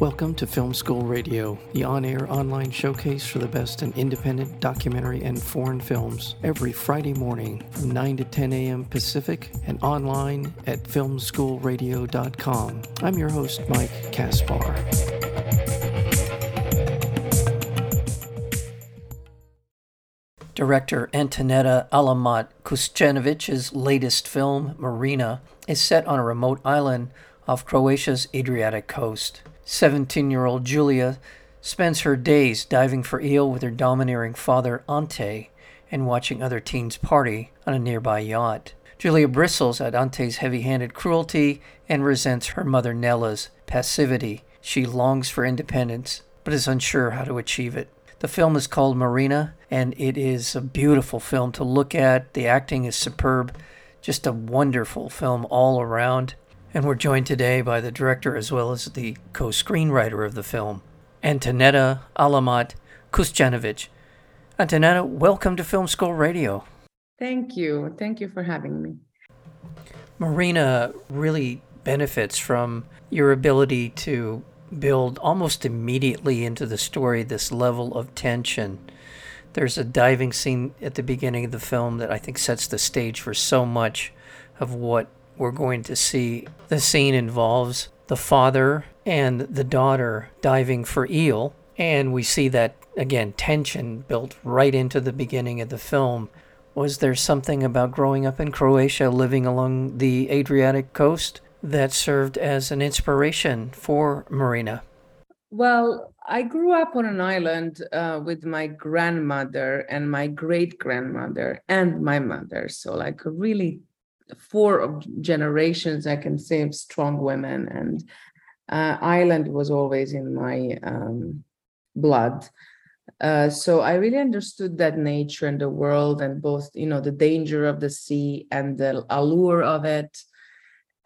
Welcome to Film School Radio, the on air online showcase for the best in independent documentary and foreign films, every Friday morning from 9 to 10 a.m. Pacific and online at filmschoolradio.com. I'm your host, Mike Kaspar. Director Antoneta Alamat Kusijanović's latest film, Murina, is set on a remote island off Croatia's Adriatic coast. 17 year old Julia spends her days diving for eel with her domineering father, Ante, and watching other teens party on a nearby yacht. Julia bristles at Ante's heavy handed cruelty and resents her mother Nella's passivity. She longs for independence, but is unsure how to achieve it. The film is called Murina, and it is a beautiful film to look at. The acting is superb, just a wonderful film all around. And we're joined today by the director as well as the co screenwriter of the film, Antoneta Alamat Kusijanović. Antoneta, welcome to Film School Radio. Thank you. Thank you for having me. Murina really benefits from your ability to build almost immediately into the story this level of tension. There's a diving scene at the beginning of the film that I think sets the stage for so much of what we're going to see. The scene involves the father and the daughter diving for eel, and we see that again tension built right into the beginning of the film. Was there something about growing up in Croatia, living along the Adriatic coast, that served as an inspiration for Murina? Well, I grew up on an island uh, with my grandmother and my great grandmother and my mother. So, like, a really four generations, I can say, of strong women. And uh, Ireland was always in my um, blood. Uh, so I really understood that nature and the world, and both, you know, the danger of the sea and the allure of it,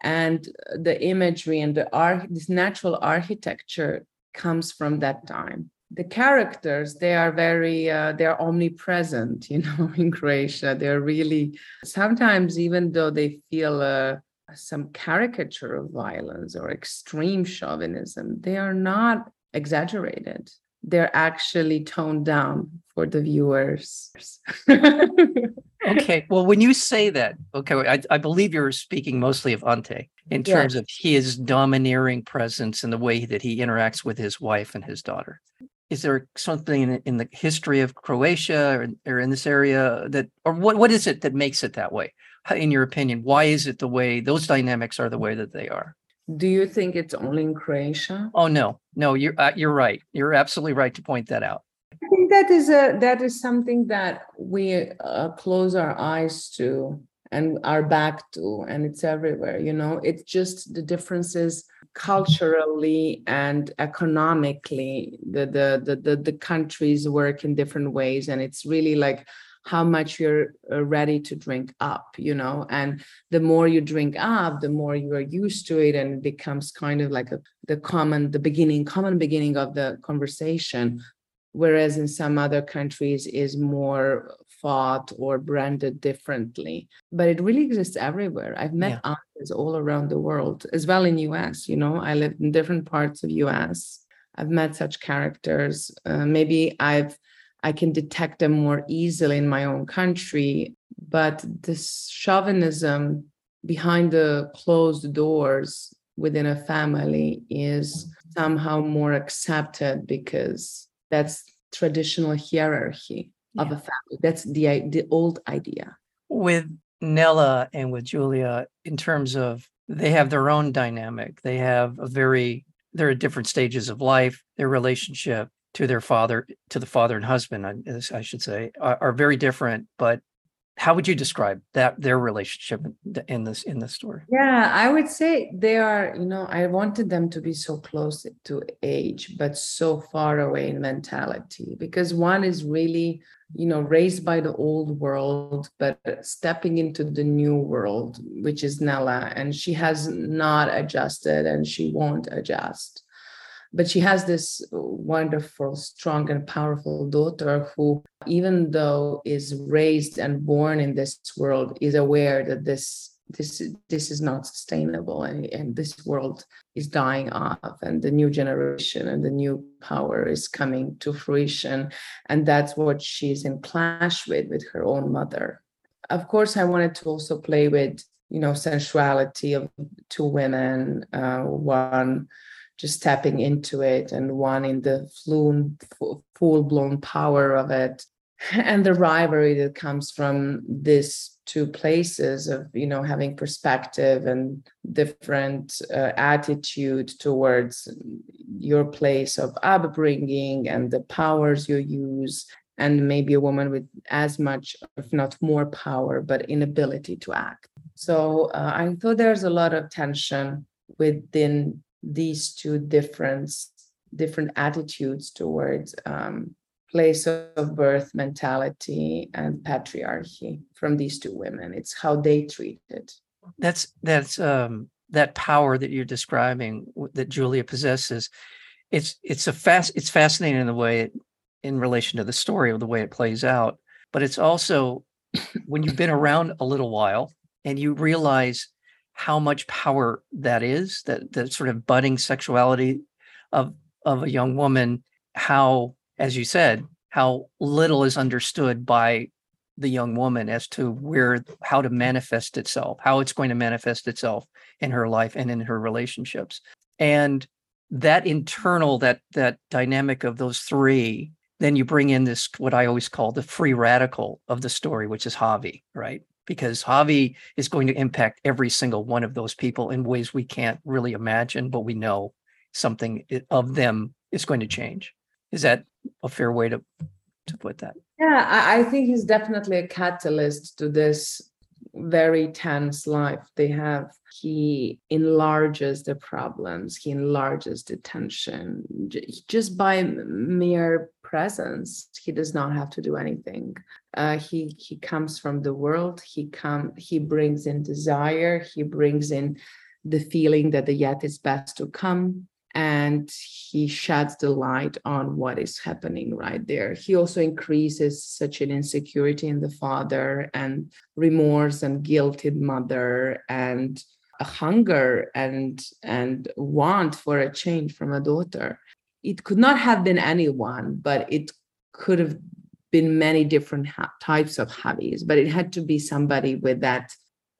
and the imagery and the art, this natural architecture comes from that time the characters they are very uh, they're omnipresent you know in croatia. They're really sometimes even though they feel uh, some caricature of violence or extreme chauvinism they are not exaggerated. They're actually toned down for the viewers. Okay well when you say that okay I, I, believe you're speaking mostly of ante in terms of his domineering presence and the way that he interacts with his wife and his daughter is there something in, in the history of Croatia or, or, in this area that, or what, what is it that makes it that way? In your opinion, why is it the way those dynamics are the way that they are? Do you think it's only in Croatia? Oh no, no, you're uh, you're right. You're absolutely right to point that out. I think that is a that is something that we uh, close our eyes to and our back to, and it's everywhere. You know, it's just the differences culturally and economically the, the the the, the countries work in different ways and it's really like how much you're uh, ready to drink up you know? And the more you drink up the more you are used to it and it becomes kind of like a, the common the beginning common beginning of the conversation whereas in some other countries is more fought or branded differently. But it really exists everywhere. I've met yeah. all around the world as well in us you know? I lived in different parts of us i've met such characters. Uh, maybe i've i can detect them more easily in my own country but this chauvinism behind the closed doors within a family is somehow more accepted because that's traditional hierarchy of a family. That's the the old idea. With Nella and with Julia, in terms of they have their own dynamic. They have a very they're at different stages of life. Their relationship to their father, to the father and husband, I, I should say, are, are very different. But how would you describe that their relationship in this in this story? Yeah i would say they are you know i wanted them to be so close to age but so far away in mentality because one is really you know raised by the old world but stepping into the new world which is nella and she has not adjusted and she won't adjust but she has this wonderful strong and powerful daughter who even though is raised and born in this world is aware that this this this is not sustainable and, and this world is dying off and the new generation and the new power is coming to fruition. And that's what she's in clash with with her own mother. Of course i wanted to also play with you know sensuality of two women uh, one just tapping into it and one in the full blown power of it. And the rivalry that comes from these two places of you know having perspective and different uh, attitude towards your place of upbringing and the powers you use. And maybe a woman with as much if not more power but inability to act. So uh, i thought there's a lot of tension within these two different different attitudes towards um, place of birth mentality and patriarchy from these two women. It's how they treat it. That's that's um that power that you're describing that julia possesses it's it's a fast it's fascinating in the way it, in relation to the story of the way it plays out but it's also when you've been around a little while and you realize how much power that is that the sort of budding sexuality of of a young woman how as you said how little is understood by the young woman as to where how to manifest itself how it's going to manifest itself in her life and in her relationships. And that internal that that dynamic of those three then you bring in this what i always call the free radical of the story which is javi right because Javi is going to impact every single one of those people in ways we can't really imagine, but we know something of them is going to change. Is that a fair way to to put that? Yeah, I, I think he's definitely a catalyst to this very tense life they have. He enlarges the problems, he enlarges the tension just by mere presence. He does not have to do anything. Uh, he he comes from the world. He come he brings in desire. He brings in the feeling that the yet is best to come and he sheds the light on what is happening right there. He also increases such an insecurity in the father and remorse and guilted mother and a hunger and and want for a change from a daughter. It could not have been anyone, but it could have been many different ha- types of Javis, but it had to be somebody with that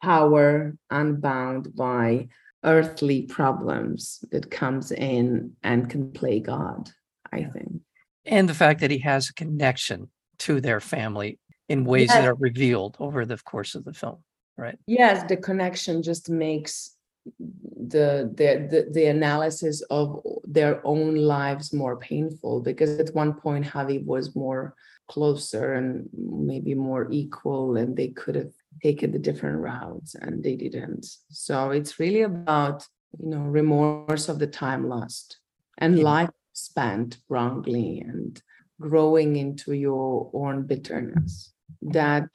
power unbound by earthly problems that comes in and can play God, I think. And the fact that he has a connection to their family in ways yes. that are revealed over the course of the film, right? Yes, the connection just makes the, the the analysis of their own lives more painful because at one point Javi was more closer and maybe more equal and they could have taken the different routes and they didn't so it's really about you know remorse of the time lost and yeah. life spent wrongly and growing into your own bitterness that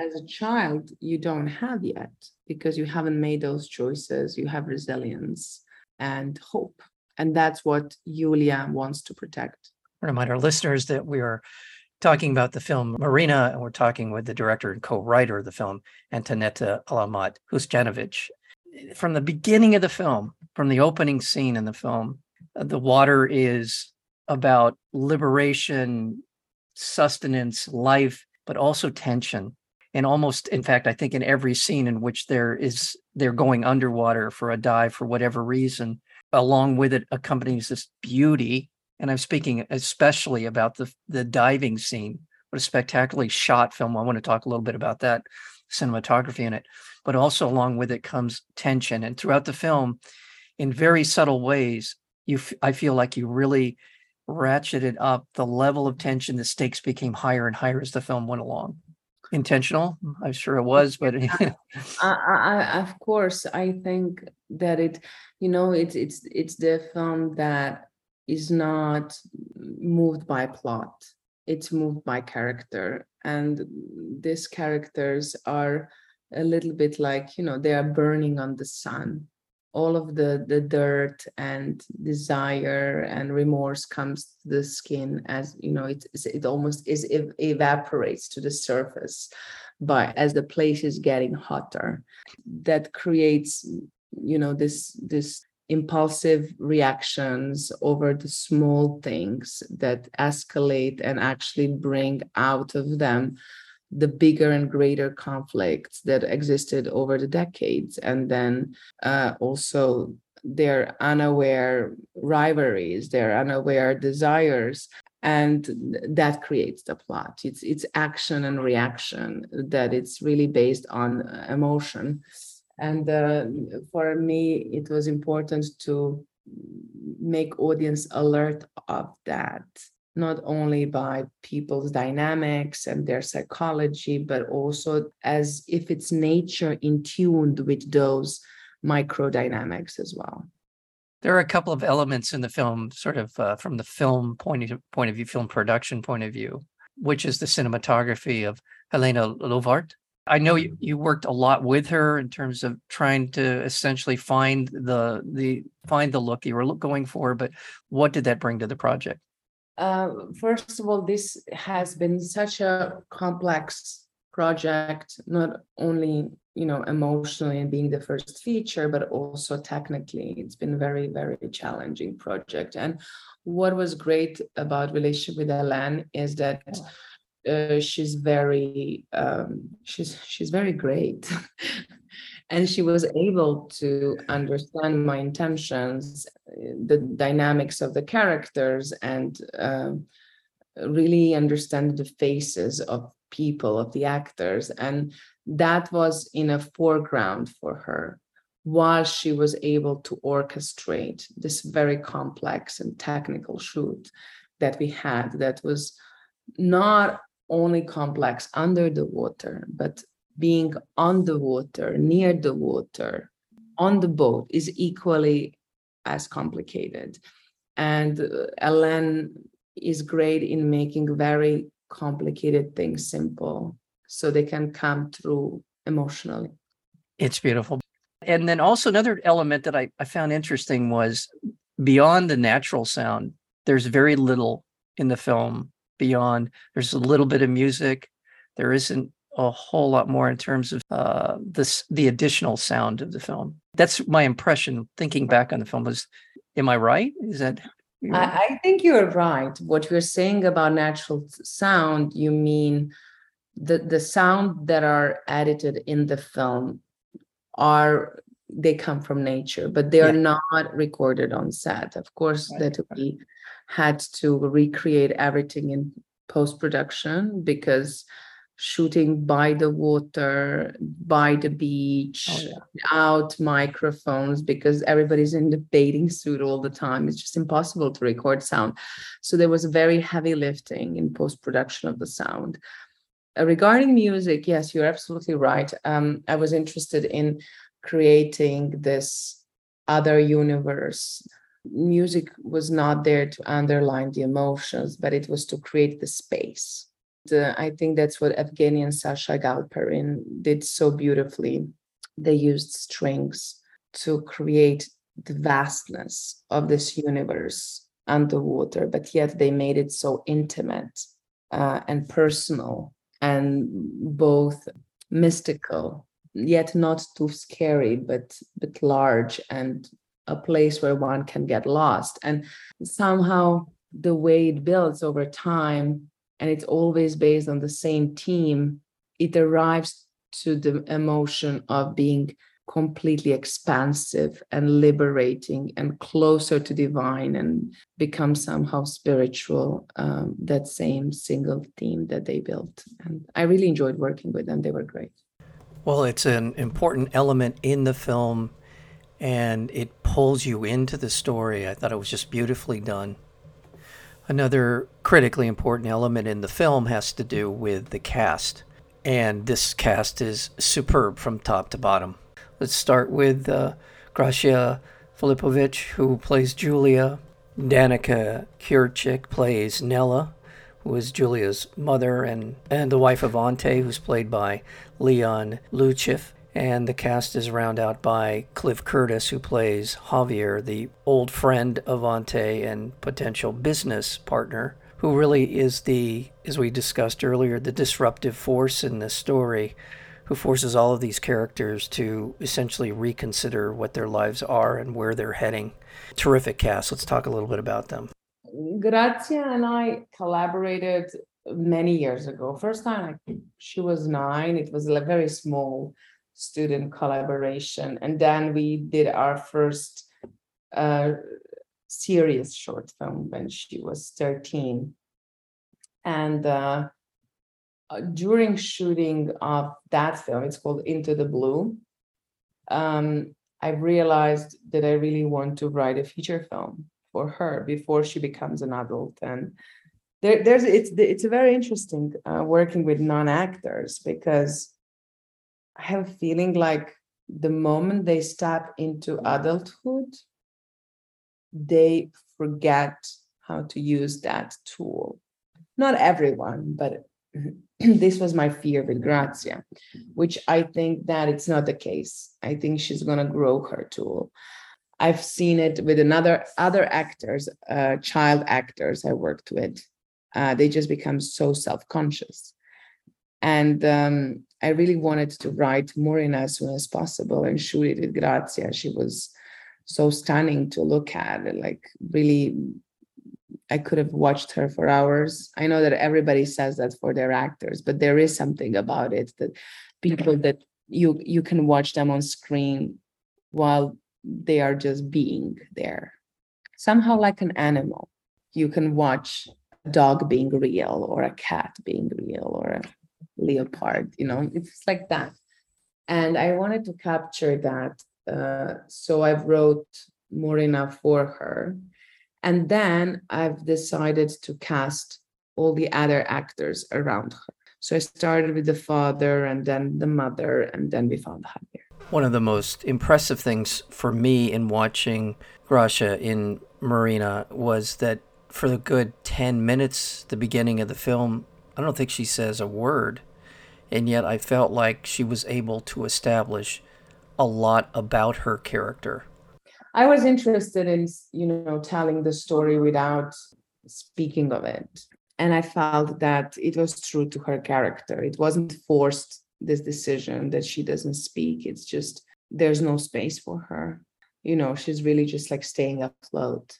as a child you don't have yet because you haven't made those choices you have resilience and hope and that's what Julia wants to protect I remind our listeners that we are talking about the film Murina, and we're talking with the director and co-writer of the film, Antoneta Alamat Kusijanović. From the beginning of the film, from the opening scene in the film, uh, the water is about liberation, sustenance, life, but also tension. And almost, in fact, I think in every scene in which there is they're going underwater for a dive for whatever reason, along with it accompanies this beauty and I'm speaking especially about the the diving scene. What a spectacularly shot film! I want to talk a little bit about that cinematography in it, but also along with it comes tension. And throughout the film, in very subtle ways, you f- I feel like you really ratcheted up the level of tension. The stakes became higher and higher as the film went along. Intentional, I'm sure it was, but I, I, of course, I think that it, you know, it's it's it's the film that is not moved by plot. It's moved by character and these characters are a little bit like you know they are burning on the sun all of the the dirt and desire and remorse comes to the skin as you know it it almost is evaporates to the surface but as the place is getting hotter. That creates you know this this impulsive reactions over the small things that escalate and actually bring out of them the bigger and greater conflicts that existed over the decades. And then uh, also their unaware rivalries their unaware desires and that creates the plot. It's it's action and reaction that it's really based on emotion. And uh, for me it was important to make audience alert of that not only by people's dynamics and their psychology but also as if it's nature in tuned with those micro dynamics as well there are a couple of elements in the film sort of uh, from the film point of, point of view film production point of view which is the cinematography of Hélène Louvart. I know you, you worked a lot with her in terms of trying to essentially find the the find the look you were going for, but what did that bring to the project? Uh, first of all, this has been such a complex project, not only you know emotionally and being the first feature, but also technically. It's been very very challenging project. And what was great about relationship with Ellen is that uh, she's very um, she's she's very great and she was able to understand my intentions the dynamics of the characters and uh, really understand the faces of people of the actors. And that was in a foreground for her while she was able to orchestrate this very complex and technical shoot that we had that was not only complex under the water, but being on the water, near the water, on the boat is equally as complicated. And uh, Ellen is great in making very complicated things simple so they can come through emotionally. It's beautiful. And then also another element that I, I found interesting was beyond the natural sound, there's very little in the film beyond. There's a little bit of music. There isn't a whole lot more in terms of uh, this the additional sound of the film. That's my impression. Thinking back on the film was, am I right? Is that? I, I think you're right. What you're saying about natural sound, you mean the the sound that are edited in the film are they come from nature, but they are yeah. not recorded on set. Of course, right. that we had to recreate everything in post production because shooting by the water, by the beach, oh, yeah. out microphones because everybody's in the bathing suit all the time. It's just impossible to record sound. So there was a very heavy lifting in post production of the sound. Uh, regarding music, yes, you're absolutely right. Um, I was interested in creating this other universe music was not there to underline the emotions, but it was to create the space. I think that's what Evgueni and Sacha Galperine did so beautifully. They used strings to create the vastness of this universe underwater, but yet they made it so intimate uh, and personal and both mystical, yet not too scary, but but large and a place where one can get lost. And somehow the way it builds over time, and it's always based on the same team, it arrives to the emotion of being completely expansive and liberating and closer to divine and become somehow spiritual um, that same single theme that they built and i really enjoyed working with them they were great well it's an important element in the film and it pulls you into the story. I thought it was just beautifully done. Another critically important element in the film has to do with the cast, and this cast is superb from top to bottom. Let's start with uh, Gracija Filipović, who plays Julia. Danica Čurčić plays Nella, who is Julia's mother, and, and the wife of Ante, who's played by Leon Lučev and the cast is round out by Cliff Curtis, who plays Javier, the old friend of Ante and potential business partner who really is the, as we discussed earlier, the disruptive force in this story, who forces all of these characters to essentially reconsider what their lives are and where they're heading. Terrific cast. Let's talk a little bit about them. Gracija and I collaborated many years ago. First time she was nine, it was a very small student collaboration. And then we did our first uh, serious short film when she was 13. And uh, uh, during shooting of that film, it's called Into the Blue, um, I realized that I really want to write a feature film for her before she becomes an adult. And there, there's it's it's a very interesting uh, working with non-actors because I have a feeling like the moment they step into adulthood, they forget how to use that tool. Not everyone, but this was my fear with Gracija, which I think that it's not the case. I think she's going to grow her tool. I've seen it with another other actors, uh, child actors I worked with. Uh, they just become so self-conscious, and um, I really wanted to write Murina as soon as possible and shoot it with Gracija. She was so stunning to look at, like really I could have watched her for hours. I know that everybody says that for their actors, but there is something about it that people that you you can watch them on screen while they are just being there. Somehow like an animal. You can watch a dog being real or a cat being real or a leopard, you know, it's like that. And I wanted to capture that. Uh, so I wrote Murina for her and then I've decided to cast all the other actors around her. So I started with the father and then the mother, and then we found Javier. One of the most impressive things for me in watching Gracija in Murina was that for the good 10 minutes, the beginning of the film, I don't think she says a word. And yet I felt like she was able to establish a lot about her character I was interested in, you know, telling the story without speaking of it. And I felt that it was true to her character. It wasn't forced, this decision that she doesn't speak. It's just there's no space for her. You know, she's really just like staying afloat.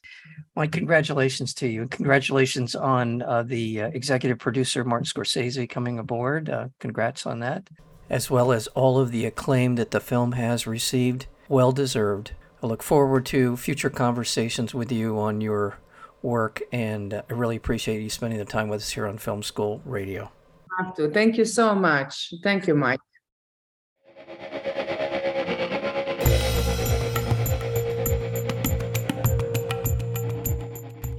My congratulations to you. Congratulations on uh, the uh, executive producer, Martin Scorsese, coming aboard. Uh, congrats on that, as well as all of the acclaim that the film has received. Well deserved. I look forward to future conversations with you on your work, and I really appreciate you spending the time with us here on Film School Radio. have to. Thank you so much. Thank you, Mike.